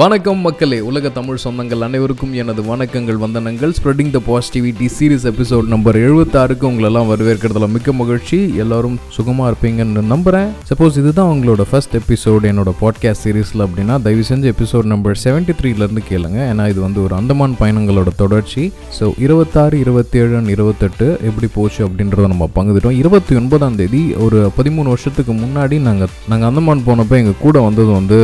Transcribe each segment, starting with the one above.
வணக்கம் மக்களே உலக தமிழ் சொந்தங்கள் அனைவருக்கும் எனது வணக்கங்கள் வந்தனங்கள். Spreading the positivity series episode number எழுபத்தாறுக்கு உங்களெல்லாம் வரவேற்கிறதுல மிக்க மகிழ்ச்சி. எல்லாரும் சுகமாக இருப்பீங்கன்னு நம்புகிறேன் சப்போஸ் இதுதான் உங்களோட ஃபர்ஸ்ட் எபிசோடு என்னோட பாட்காஸ்ட் சீரீஸில் அப்படின்னா தயவு செஞ்சு எபிசோட் நம்பர் செவன்ட்டி த்ரீலேருந்து கேளுங்க. ஏன்னா இது வந்து ஒரு அந்தமான் பயணங்களோட தொடர்ச்சி. ஸோ இருபத்தாறு இருபத்தேழு இருபத்தெட்டு எப்படி போச்சு அப்படின்றத நம்ம பங்குதுட்டோம். இருபத்தி ஒன்பதாம் தேதி ஒரு பதிமூணு வருஷத்துக்கு முன்னாடி நாங்கள் நாங்கள் அந்தமான் போனப்போ எங்கள் கூட வந்தது வந்து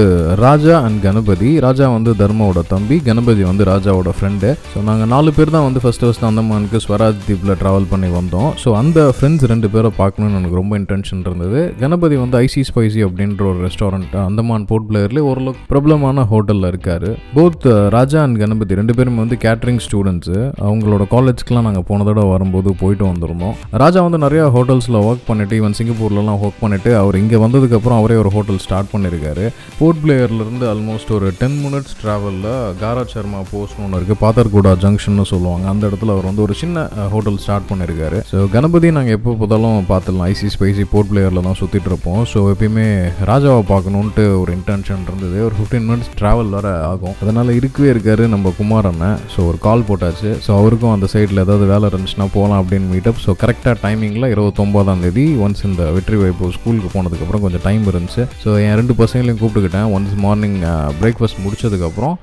ராஜா அண்ட் கணபதி. ராஜா வந்து தர்மாவோட தம்பி கணபதி வந்து ராஜாவோட ஃப்ரெண்டு ஸோ நாங்கள் நாலு பேர் தான் வந்து ஃபஸ்ட்டு ஃபஸ்ட்டு அந்தமானுக்கு ஸ்வராஜ் தீப்பில் ட்ராவல் பண்ணி வந்தோம். ஸோ அந்த ஃப்ரெண்ட்ஸ் ரெண்டு பேரை பார்க்கணுன்னு எனக்கு ரொம்ப இன்டென்ஷன் இருந்தது. கணபதி வந்து ஐசி ஸ்பைசி அப்படின்ற ஒரு ரெஸ்டாரண்ட் அந்தமான் போர்ட் பிளேயர்லேயே ஓரளவுக்கு பிரபலமான ஹோட்டலில் இருக்கார். Both uh, Raja and Ganapathi ரெண்டு பேருமே வந்து கேட்ரிங் ஸ்டூடெண்ட்ஸு அவங்களோட காலேஜ்க்குலாம் நாங்கள் போன தடவை வரும்போது போயிட்டு வந்திருந்தோம். ராஜா வந்து நிறையா ஹோட்டல்ஸில் ஒர்க் பண்ணிட்டு ஈவன் சிங்கப்பூர்லலாம் ஒர்க் பண்ணிட்டு அவர் இங்கே வந்ததுக்கப்புறம் அவரே ஒரு ஹோட்டல் ஸ்டார்ட் பண்ணியிருக்காரு போர்ட் பிளேயர்லேருந்து ஆல்மோஸ்ட் ஒரு டென் மினிட்ஸ் ட்ராவலில் காரா சர்மா போஸ்ட்னு ஒன்று இருக்குது பாத்தர்கூடா ஜங்ஷன்னு சொல்லுவாங்க. அந்த இடத்துல அவர் வந்து ஒரு சின்ன ஹோட்டல் ஸ்டார்ட் பண்ணியிருக்காரு ஸோ கணபதி நாங்கள் எப்போ பார்த்தாலும் பார்த்துடலாம். ஐசி ஸ்பைசி போர்ட் பிளேயரில் தான் சுற்றிட்டு இருப்போம். ஸோ எப்பயுமே ராஜாவை பார்க்கணுன்ட்டு ஒரு இன்டென்ஷன் இருந்தது. ஒரு ஃபிஃப்டீன் மினிட்ஸ் ட்ராவல் வர ஆகும். அதனால் இருக்கவே இருக்காரு நம்ம குமார் அண்ணன். ஸோ ஒரு கால் போட்டாச்சு. ஸோ அவருக்கும் அந்த சைடில் ஏதாவது வேலை இருந்துச்சுன்னா போகலாம் அப்படின்னு மீட்டப் ஸோ கரெக்டாக டைமிங்கில் இருபத்தொம்போதாம் தேதி ஒன்ஸ் இந்த வெற்றி வாய்ப்பு ஸ்கூலுக்கு போனதுக்கப்புறம் கொஞ்சம் டைம் இருந்துச்சு. ஸோ என் ரெண்டு பசங்களையும் கூப்பிட்டுக்கிட்டேன். ஒன்ஸ் மார்னிங் பிரேக்ஃபாஸ்ட் முடிச்சதுக்கப்புறம்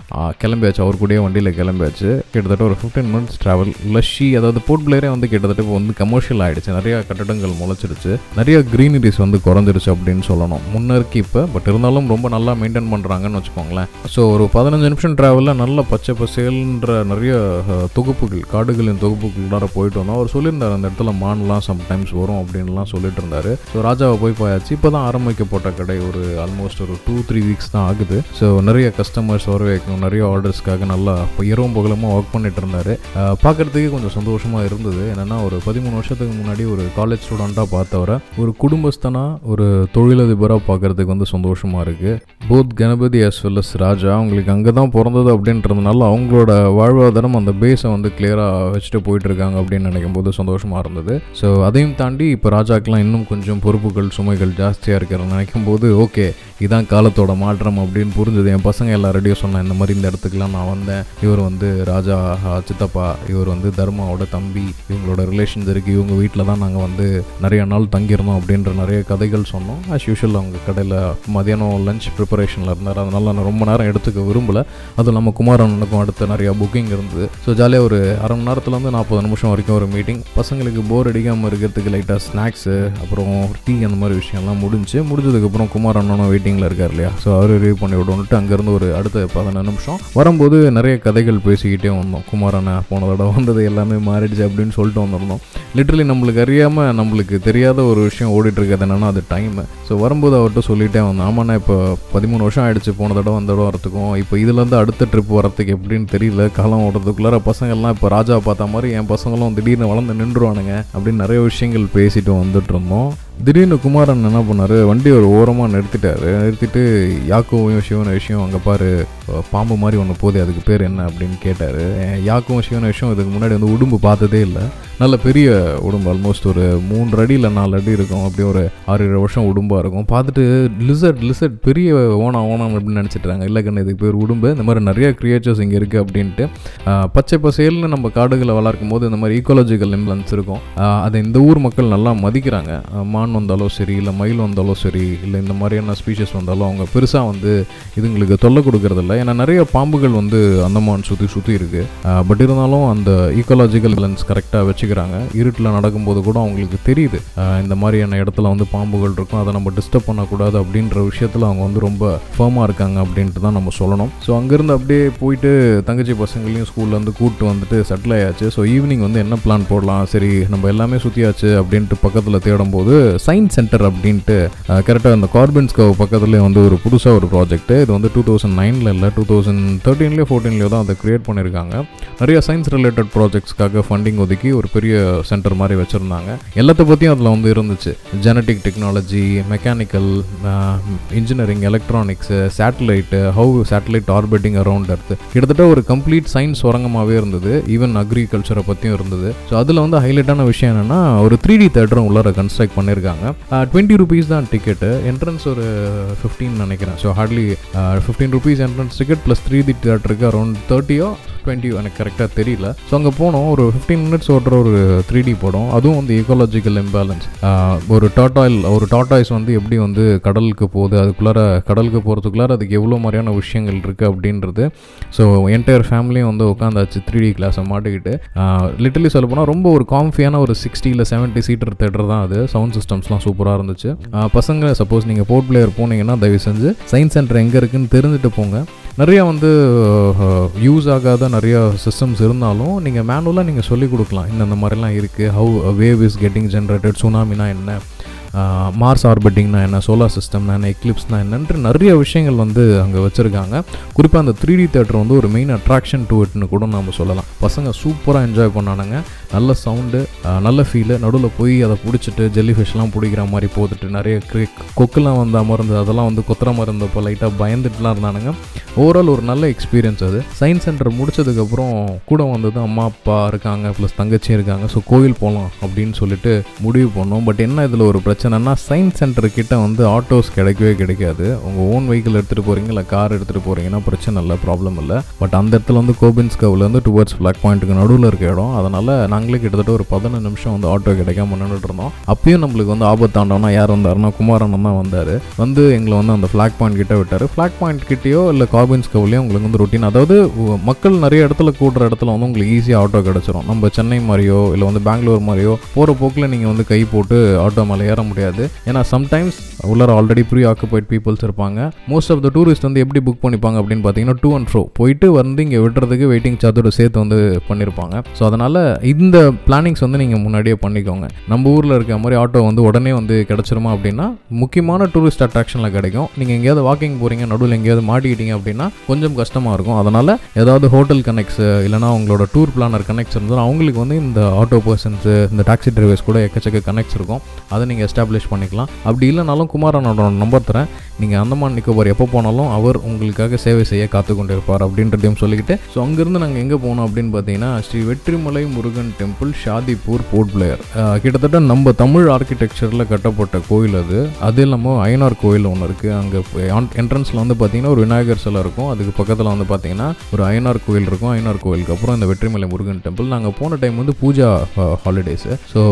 கிளம்பியாச்சு. அவர் கூடயே வண்டியில் கிளம்பியாச்சு. கிட்டத்தட்ட ஒரு ஃபிஃப்டீன் மினிட்ஸ் ட்ராவல் லஷ்ஷி அதாவது போர்ட் பிளேயரே வந்து கிட்டத்தட்ட இப்போ வந்து கமர்ஷியல் ஆகிடுச்சு நிறையா கட்டடங்கள் முளைச்சிருச்சு. நிறைய க்ரீனரிஸ் வந்து குறைஞ்சிருச்சு அப்படின்னு சொல்லணும். முன்னருக்கு இப்போ பட் இருந்தாலும் ரொம்ப நல்லா மெயின்டைன் பண்ணுறாங்கன்னு வச்சுக்கோங்களேன். ஸோ ஒரு பதினஞ்சு நிமிஷம் ட்ராவலில் நல்ல பச்சை பசேல்ன்ற நிறைய தொகுப்புகள் காடுகளின் தொகுப்புக்குள்ளார போயிட்டு வந்தோம். அவர் சொல்லியிருந்தார் அந்த இடத்துல மான்லாம் சம்டைம்ஸ் வரும் அப்படின்லாம் சொல்லிட்டு இருந்தார் ஸோ ராஜாவை போய் பாயாச்சு. இப்போ தான் ஆரம்பிக்கப்பட்ட கடை. ஒரு ஆல்மோஸ்ட் ஒரு டூ த்ரீ வீக்ஸ் தான் ஆகுது. ஸோ நிறைய கஸ்டமர்ஸ் வர வைக்கணும். நிறைய ஆர்டர்ஸ்க்காக நல்லா இரவும் பகலமாக ஒர்க் பண்ணிட்டு இருந்தார். பார்க்குறதுக்கே கொஞ்சம் சந்தோஷமாக இருந்தது. என்னென்னா ஒரு பதிமூணு வருஷத்துக்கு முன்னாடி ஒரு காலேஜ் ஸ்டூடெண்ட்டாக பார்த்தவரை ஒரு குடும்பஸ்தனாக ஒரு தொழிலதிபராக பார்க்குறதுக்கு வந்து சந்தோஷமாக இருக்குது both Ganapathi as well as Raja அவங்களுக்கு அங்கே தான் பிறந்தது அப்படின்றதுனால அவங்களோட வாழ்வாதாரம் அந்த பேஸை வந்து கிளியராக வச்சுட்டு போயிட்டுருக்காங்க அப்படின்னு நினைக்கும் போது சந்தோஷமாக இருந்தது. ஸோ அதையும் தாண்டி இப்போ ராஜாக்கெலாம் இன்னும் கொஞ்சம் பொறுப்புகள் சுமைகள் ஜாஸ்தியாக இருக்கிற நினைக்கும் போது ஓகே இதான் காலத்தோட மாற்றம் அப்படின்னு புரிஞ்சது. என் பசங்க எல்லாரடியும் சொன்னேன் இந்த மாதிரி இந்த இடத்துக்குலாம் நான் வந்தேன். இவர் வந்து ராஜா சித்தப்பா இவர் வந்து தர்மாவோட தம்பி இவங்களோட ரிலேஷன்ஸ் இருக்குது இவங்க வீட்டில் தான் நாங்கள் வந்து நிறைய நாள் தங்கியிருந்தோம் அப்படின்ற நிறைய கதைகள் சொன்னோம். ஆஸ் யூஷுவல் அவங்க கடையில் மதியானம் லஞ்ச் ப்ரிப்பரேஷனில் இருந்தார். அதனால் நான் ரொம்ப நேரம் எடுத்துக்க விரும்பலை. அதுவும் நம்ம குமாரனுக்கும் அடுத்து நிறையா புக்கிங் இருந்தது. ஸோ ஜாலியாக ஒரு அரை மணி நேரத்துலேருந்து நாற்பது நிமிஷம் வரைக்கும் ஒரு மீட்டிங் பசங்களுக்கு போர் அடிக்காமல் இருக்கிறதுக்கு லைட்டாக ஸ்நாக்ஸு அப்புறம் டீ அந்த மாதிரி விஷயம்லாம் முடிஞ்சு முடிஞ்சதுக்கப்புறம் குமார் அண்ணனும் வெயிட்டிங்கில் இருக்கார் இல்லையா? ஸோ அவர் ரிவ்யூ பண்ணி விடணுன்ட்டு அங்கேருந்து ஒரு அடுத்த பதினஞ்சு நிமிஷம். வரும்போது நிறைய கதைகள் பேசிக்கிட்டே வந்தோம். குமார் போன தடவை வந்தது எல்லாமே மாறிடுச்சு அப்படின்னு சொல்லிட்டு வந்திருந்தோம். லிட்டரலி நம்மளுக்கு அறியாமல் நம்மளுக்கு தெரியாத ஒரு விஷயம் ஓடிட்டுருக்கிறது இருக்கிறது அது டைமு ஸோ வரும்போது அவர்கிட்ட சொல்லிகிட்டே வந்தேன் ஆமாண்ணா இப்போ பதிமூணு வருஷம் ஆகிடுச்சு போன தடவை அந்த தடவை வரத்துக்கும். இப்போ இதுலேருந்து அடுத்த ட்ரிப் வரத்துக்கு எப்படின்னு தெரியல. காலம் ஓடுறதுக்குள்ளார பசங்கள்லாம் இப்போ ராஜா பார்த்த மாதிரி என் பசங்களும் திடீர்னு வளர்ந்து நின்றுவானுங்க அப்படின்னு நிறைய விஷயங்கள் பேசிட்டு வந்துட்டு இருந்தோம். திடீர்னு குமாரன் என்ன பண்ணார்? வண்டி ஒரு ஓரமாக நிறுத்திட்டார். நிறுத்திட்டு யாக்கோவையும் சிவன விஷயம் அங்கே பாரு பாம்பு மாதிரி ஒன்று போதே அதுக்கு பேர் என்ன? அப்படின்னு கேட்டார். யாக்கும் சிவன விஷயம் இதுக்கு முன்னாடி வந்து உடும்பு பார்த்ததே இல்லை. நல்ல பெரிய உடம்பு ஆல்மோஸ்ட் ஒரு மூன்று அடி இல்லை நாலு அடி இருக்கும். அப்படியே ஒரு ஆறு ஏழு வருஷம் உடும்பாக இருக்கும். பார்த்துட்டு லிசர்ட் லிசர்ட் பெரிய ஓனா ஓனம் அப்படின்னு நினச்சிட்றாங்க. இல்லை கண்ணு இதுக்கு பேர் உடும்பு. இந்த மாதிரி நிறைய கிரியேச்சர்ஸ் இங்கே இருக்குது அப்படின்ட்டு. பச்சை பசேல்னு நம்ம காடுகளை வளர்க்கும் போது இந்த மாதிரி ஈக்கோலஜிக்கல் இம்ப்ளன்ஸ் இருக்கும். அதை இந்த ஊர் மக்கள் நல்லா மதிக்கிறாங்க. மான் வந்தாலும் சரி இல்லை மயில் வந்தாலும் சரி இல்லை இந்த மாதிரியான ஸ்பீஷஸ் வந்தாலும் அவங்க பெருசாக வந்து இதுங்களுக்கு தொல்லை கொடுக்கறதில்ல. ஏன்னா நிறைய பாம்புகள் வந்து அந்தமான் சுற்றி சுற்றி இருக்குது பட் இருந்தாலும் அந்த ஈக்கோலாஜிக்கல் பேலன்ஸ் கரெக்டாக வச்சுக்கிறாங்க. இருட்டில் நடக்கும்போது கூட அவங்களுக்கு தெரியுது. இந்த மாதிரியான இடத்துல வந்து பாம்புகள் இருக்கும். அதை நம்ம டிஸ்டர்ப் பண்ணக்கூடாது அப்படின்ற விஷயத்தில் அவங்க வந்து ரொம்ப ஃபேமாக இருக்காங்க அப்படின்ட்டு தான் நம்ம சொல்லணும். ஸோ அங்கேருந்து அப்படியே போயிட்டு தங்கச்சி பசங்களையும் ஸ்கூல்லேருந்து கூப்பிட்டு வந்துட்டு செட்டில் ஆயாச்சு. ஸோ ஈவினிங் வந்து என்ன பிளான் போடலாம்? சரி நம்ம எல்லாமே சுற்றியாச்சு அப்படின்ட்டு பக்கத்தில் தேடும்போது சயின்ஸ் சென்டர் அப்படின்ட்டு கரெக்டாக அந்த கார்பன்ஸ் பக்கத்துலேயே வந்து ஒரு புதுசாக ஒரு ப்ராஜெக்ட் இது வந்து டூ தௌசண்ட் நைனில் இல்லை டூ தௌசண்ட் தேர்ட்டீன்லேயோ ஃபோர்டீன்லேயோ தான் அதை க்ரியேட் பண்ணியிருக்காங்க நிறைய சயின்ஸ் ரிலேட்டட் ப்ராஜெக்ட்ஸ்க்காக ஃபண்டிங் ஒதுக்கி ஒரு பெரிய சென்டர் மாதிரி வச்சுருந்தாங்க. எல்லாத்த பற்றியும் அதில் வந்து இருந்துச்சு. Genetic technology mechanical engineering electronics satellite how satellite orbiting around earth கிட்டத்தட்ட ஒரு கம்ப்ளீட் சயின்ஸ் உரங்கமாகவே இருந்தது. ஈவன் அக்ரிகல்ச்சரை பற்றியும் இருந்தது. ஸோ அதில் வந்து ஹைலைட்டான விஷயம் என்னென்னா ஒரு த்ரீ டி தேட்டரும் உள்ளார கன்ஸ்ட்ரக்ட் பண்ணியிருக்காங்க வச்சுருக்காங்க டுவெண்ட்டி ருபீஸ் தான் டிக்கெட்டு என்ட்ரன்ஸ் ஒரு ஃபிஃப்டீன் நினைக்கிறேன். So hardly fifteen rupees entrance ticket plus three D தேட்டருக்கு அரௌண்ட் தேர்ட்டியோ டுவெண்ட்டி எனக்கு கரெக்டாக தெரியல. ஸோ அங்கே போனோம். ஒரு ஃபிஃப்டீன் மினிட்ஸ் ஓடுற ஒரு த்ரீ டி படம். அதுவும் வந்து ஈக்கோலாஜிக்கல் இம்பேலன்ஸ் ஒரு டாட்டாயில் ஒரு டாட்டாய்ஸ் வந்து எப்படி வந்து கடலுக்கு போகுது அதுக்குள்ளார கடலுக்கு போகிறதுக்குள்ளார அதுக்கு எவ்வளோ மாதிரியான விஷயங்கள் இருக்குது அப்படின்றது. ஸோ என்டையர் ஃபேமிலியும் வந்து உட்காந்தாச்சு த்ரீ டி கிளாஸை மாட்டிக்கிட்டு. லிட்டலி சொல்ல போனால் ரொம்ப ஒரு காம்ஃபியான ஒரு சிக்ஸ்டி இல்லை செவன்ட்டி சீட்டர் தேட்டர் தான் அது. சவுண்ட் சிஸ்டம்ஸ்லாம் சூப்பராக இருந்துச்சு. பசங்க சப்போஸ் நீங்கள் போர்ட் பிளேயர் போனீங்கன்னா தயவு செஞ்சு சயின்ஸ் சென்டர் எங்கே இருக்குன்னு தெரிஞ்சுட்டு போங்க. நிறையா வந்து யூஸ் ஆகாத நிறையா சிஸ்டம்ஸ் இருந்தாலும் நீங்கள் மேனுவலாக நீங்கள் சொல்லிக் கொடுக்கலாம். இந்த மாதிரிலாம் இருக்குது how wave is getting generated சுனாமினா என்ன? மார்ஸ் ஆர்பிட்டிங்னா என்ன சோலார் சிஸ்டம்னா என்ன எக்லிப்ஸ்னா என்னன்ற நிறைய விஷயங்கள் வந்து அங்கே வச்சுருக்காங்க. குறிப்பாக அந்த த்ரீ டி தேட்டர் வந்து ஒரு மெயின் அட்ராக்ஷன் டு இட்னு கூட நம்ம சொல்லலாம். பசங்க சூப்பராக என்ஜாய் பண்ணானுங்க. நல்ல சவுண்டு நல்ல ஃபீலு நடுவில் போய் அதை பிடிச்சிட்டு ஜெல்லி ஃபிஷ்லாம் பிடிக்கிற மாதிரி போட்டுட்டு நிறைய கிரி கொக்கெல்லாம் வந்து அமர்ந்து அதெல்லாம் வந்து குத்துற மாதிரி இருந்தப்போ லைட்டாக பயந்துட்டுலாம் இருந்தானுங்க. ஓவரால் ஒரு நல்ல எக்ஸ்பீரியன்ஸ் அது. சயின்ஸ் சென்டர் முடிச்சதுக்கப்புறம் கூட வந்தது அம்மா அப்பா இருக்காங்க ப்ளஸ் தங்கச்சியும் இருக்காங்க. ஸோ கோயில் போகலாம் அப்படின்னு சொல்லிட்டு முடிவு பண்ணோம். பட் என்ன இதில் ஒரு பிரச்சனை? பிரச்சனைனா சயின்ஸ் சென்டர் கிட்ட வந்து ஆட்டோஸ் கிடைக்கவே கிடைக்காது. உங்கள் ஓன் வெஹிக்கிள் எடுத்துகிட்டு போகிறீங்க இல்லை கார் எடுத்துகிட்டு போகிறீங்கன்னா பிரச்சனை இல்லை ப்ராப்ளம் இல்லை. பட் அந்த இடத்துல வந்து கோபின்ஸ் கவுலேருந்து டுவர்ட்ஸ் பிளாக் பாயிண்ட்டுக்கு நடுவில் இருக்க இடம். அதனால் நாங்களே கிட்டத்தட்ட ஒரு பதினஞ்சு நிமிஷம் வந்து ஆட்டோ கிடைக்காம நின்றுட்டு இருந்தோம். அப்பயும் நம்மளுக்கு வந்து ஆபத்தாண்டோம்னா யார் வந்தாருன்னா குமாரன் தான் வந்தார். வந்து எங்களை வந்து அந்த ஃப்ளாக் பாயிண்ட் கிட்ட விட்டார். ஃப்ளாக் பாயிண்ட் கிட்டேயோ இல்லை காபின்ஸ் கவுலையோ உங்களுக்கு வந்து ரொட்டீன் அதாவது மக்கள் நிறைய இடத்துல கூடுற இடத்துல வந்து உங்களுக்கு ஈஸியாக ஆட்டோ கிடச்சிரும். நம்ம சென்னை மாதிரியோ இல்லை வந்து பெங்களூர் மாதிரியோ போகிற போக்கில் நீங்கள் வந்து கை போட்டு ஆட்டோ மேலே ஏற முடியாது. ஏன்னா சம்டைம்ஸ் உள்ளார ஆல்ரெடி ப்ரீ ஆக்குபைட் பீப்புள்ஸ் இருப்பாங்க. மோஸ்ட் ஆஃப் த டூரிஸ்ட் வந்து எப்படி புக் பண்ணிப்பாங்க அப்படின்னு பார்த்தீங்கன்னா டூ அண்ட் ஃப்ரோ போயிட்டு வந்து இங்கே விடுறதுக்கு வெயிட்டிங் சார்ஜோட சேர்த்து வந்து பண்ணியிருப்பாங்க ஸோ அதனால் இந்த பிளானிங்ஸ் வந்து நீங்கள் முன்னாடியே பண்ணிக்கோங்க. நம்ம ஊரில் இருக்க மாதிரி ஆட்டோ வந்து உடனே வந்து கிடச்சிருமா அப்படின்னா முக்கியமான டூரிஸ்ட் அட்ராக்ஷனில் கிடைக்கும். நீங்கள் எங்கேயாவது வாக்கிங் போகிறீங்க நடுவில் எங்கேயாவது மாட்டிக்கிட்டீங்க அப்படின்னா கொஞ்சம் கஷ்டமாக இருக்கும். அதனால் ஏதாவது ஹோட்டல் கனெக்ட்ஸ் இல்லைனா உங்களோட டூர் பிளானர் கனெக்ட்ஸ் இருந்தால் அவங்களுக்கு வந்து இந்த ஆட்டோ பர்சன்ஸு இந்த டாக்ஸி டிரைவர்ஸ் கூட எக்கச்சக்க கனெக்ட்ஸ் இருக்கும். அதை நீங்கள் எஸ்டாப்ளிஷ் பண்ணிக்கலாம். அப்படி இல்லைனாலும் குமாரனோட நம்பர் தரேன். நீங்கள் அந்தமான் நிக்கோபார் எப்போ போனாலும் அவர் உங்களுக்காக சேவை செய்ய காத்து கொண்டிருப்பார் அப்படின்றதையும் சொல்லிக்கிட்டு ஸோ அங்கேருந்து நாங்கள் எங்கே போனோம் அப்படின்னு பார்த்தீங்கன்னா Sri Vetrimalai Murugan temple Shadipur Port Blair கிட்டத்தட்ட நம்ம தமிழ் ஆர்கிடெக்சரில் கட்டப்பட்ட கோயில் அது. அது இல்லாமல் ஐநார் கோயில் ஒன்று இருக்குது அங்கே என்ட்ரன்ஸில் வந்து பார்த்தீங்கன்னா ஒரு விநாயகர் சிலை இருக்கும். அதுக்கு பக்கத்தில் வந்து பார்த்தீங்கன்னா ஒரு ஐநார் கோயில் இருக்கும். ஐநார் கோயிலுக்கு அப்புறம் இந்த வெற்றிமலை முருகன் டெம்பிள் நாங்கள் போன டைம் வந்து பூஜா ஹாலிடேஸு ஸோ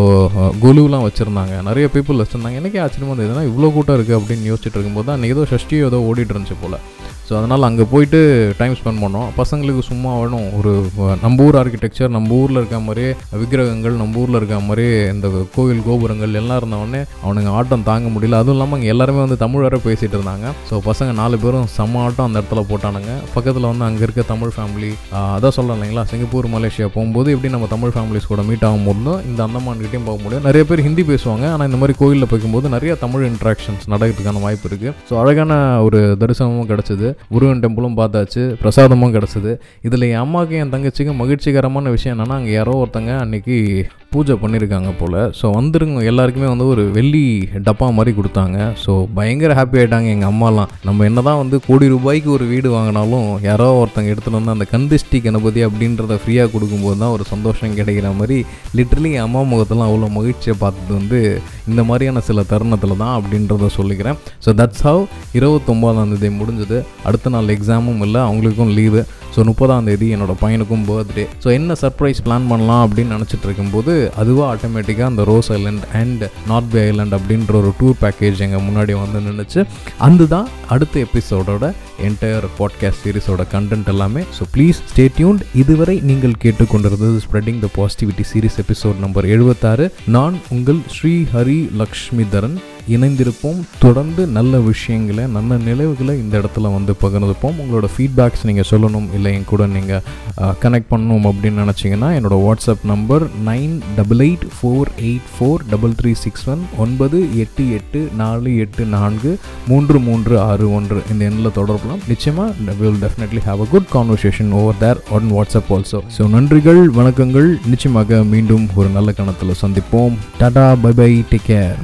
குலுலாம் வச்சுருந்தாங்க. நிறைய பீப்புள் வச்சுருந்தாங்க. எனக்கே ஆச்சரியமாக இருந்ததுன்னா இவ்வளோ கூட்டம் இருக்குது அப்படின்னு யோசிச்சுட்டு இருக்கும்போது தான் ஏதோ ஷஷ்டியோ ஏதோ ஓடிட்டு இருந்துச்சு போல். ஸோ அதனால் அங்கே போயிட்டு டைம் ஸ்பெண்ட் பண்ணோம். பசங்களுக்கு சும்மா வேணும். ஒரு நம்ம ஊர் ஆர்கிடெக்சர் நம்ம ஊரில் இருக்க மாதிரியே விக்கிரகங்கள் நம்ம ஊரில் இருக்க மாதிரி இந்த கோவில் கோபுரங்கள் எல்லாம் இருந்தவொடனே அவனுங்க ஆட்டம் தாங்க முடியல. அதுவும் இல்லாமல் அங்கே எல்லாருமே வந்து தமிழ் வர பேசிகிட்டு இருந்தாங்க. ஸோ பசங்க நாலு பேரும் செம்ம ஆட்டம் அந்த இடத்துல போட்டானுங்க. பக்கத்தில் வந்து அங்கே இருக்க தமிழ் ஃபேமிலி அதான் சொல்லலாம் இல்லைங்களா? சிங்கப்பூர் மலேசியா போகும்போது எப்படி நம்ம தமிழ் ஃபேமிலிஸ் கூட மீட் ஆகும் போதும் இந்த அந்தமான்கிட்டையும் போக முடியும். நிறைய பேர் ஹிந்தி பேசுவாங்க. ஆனால் இந்த மாதிரி கோயிலில் போகும்போது நிறைய தமிழ் இன்ட்ராக்ஷன்ஸ் நடக்கிறதுக்கான வாய்ப்பு இருக்குது ஸோ அழகான ஒரு தரிசனமும் கிடச்சிது. முருகன் டெம்பிளும் பார்த்தாச்சு. பிரசாதமும் கிடச்சிது. இதில் என் அம்மாவுக்கு என் தங்கச்சிக்கும் மகிழ்ச்சிகரமான விஷயம் என்னென்னா அங்கே யாரோ ஒருத்தங்க அன்னைக்கு பூஜை பண்ணியிருக்காங்க போல். ஸோ வந்துருங்க எல்லாருக்குமே வந்து ஒரு வெள்ளி டப்பா மாதிரி கொடுத்தாங்க. ஸோ பயங்கர ஹாப்பி ஆகிட்டாங்க எங்கள் அம்மாலாம். நம்ம என்ன தான் வந்து கோடி ரூபாய்க்கு ஒரு வீடு வாங்கினாலும் யாரோ ஒருத்தங்க எடுத்துகிட்டு வந்து அந்த கந்திஷ்டி கணபதி அப்படின்றத ஃப்ரீயாக கொடுக்கும்போது தான் ஒரு சந்தோஷம் கிடைக்கிற மாதிரி லிட்ரலி என் அம்மா முகத்தெல்லாம் அவ்வளோ மகிழ்ச்சியை பார்த்தது வந்து இந்த மாதிரியான சில தருணத்தில் தான் அப்படின்றத சொல்லிக்கிறேன். ஸோ தட்ஸ் ஹவ் இருபத்தொம்போதாம் தேதி முடிஞ்சது. அடுத்த நாள் எக்ஸாமும் இல்லை அவங்களுக்கும் லீவு ஸோ முப்பதாம் தேதி என்னோட பையனுக்கும் பர்த்டே ஸோ என்ன சர்ப்ரைஸ் பிளான் பண்ணலாம் அப்படின்னு நினச்சிட்டு இருக்கும்போது அதுவாக ஆட்டோமேட்டிக்காக அந்த Ross Island and North Bay Island அப்படின்ற ஒரு டூர் பேக்கேஜ் எங்கள் முன்னாடி வந்து நின்றுச்சு அந்த தான் அடுத்த எபிசோடோட என்டையர் பாட்காஸ்ட் சீரிஸோட கண்டென்ட் எல்லாமே. ஸோ ப்ளீஸ் ஸ்டே டியூன்ட் இதுவரை நீங்கள் கேட்டுக்கொண்டிருந்தது spreading the positivity series episode number எழுபத்தாறு நான் உங்கள் ஸ்ரீ ஹரி லக்ஷ்மிதரன். இணைந்திருப்போம். தொடர்ந்து நல்ல விஷயங்களை நல்ல நினைவுகளை இந்த இடத்துல வந்து பகிர்ந்துப்போம். உங்களோட ஃபீட்பேக்ஸ் நீங்கள் சொல்லணும் இல்லை என் கூட நீங்கள் கனெக்ட் பண்ணணும் அப்படின்னு நினச்சிங்கன்னா என்னோட WhatsApp number nine double eight four eight four double three six one ஒன்பது எட்டு எட்டு நாலு எட்டு நான்கு மூன்று மூன்று ஆறு ஒன்று இந்த எண்ணில் தொடரலாம் நிச்சயமாக will definitely have a good conversation over there on WhatsApp also so நன்றிகள் வணக்கங்கள். நிச்சயமாக மீண்டும் ஒரு நல்ல கணத்தில் சந்திப்போம். Tata bye bye take care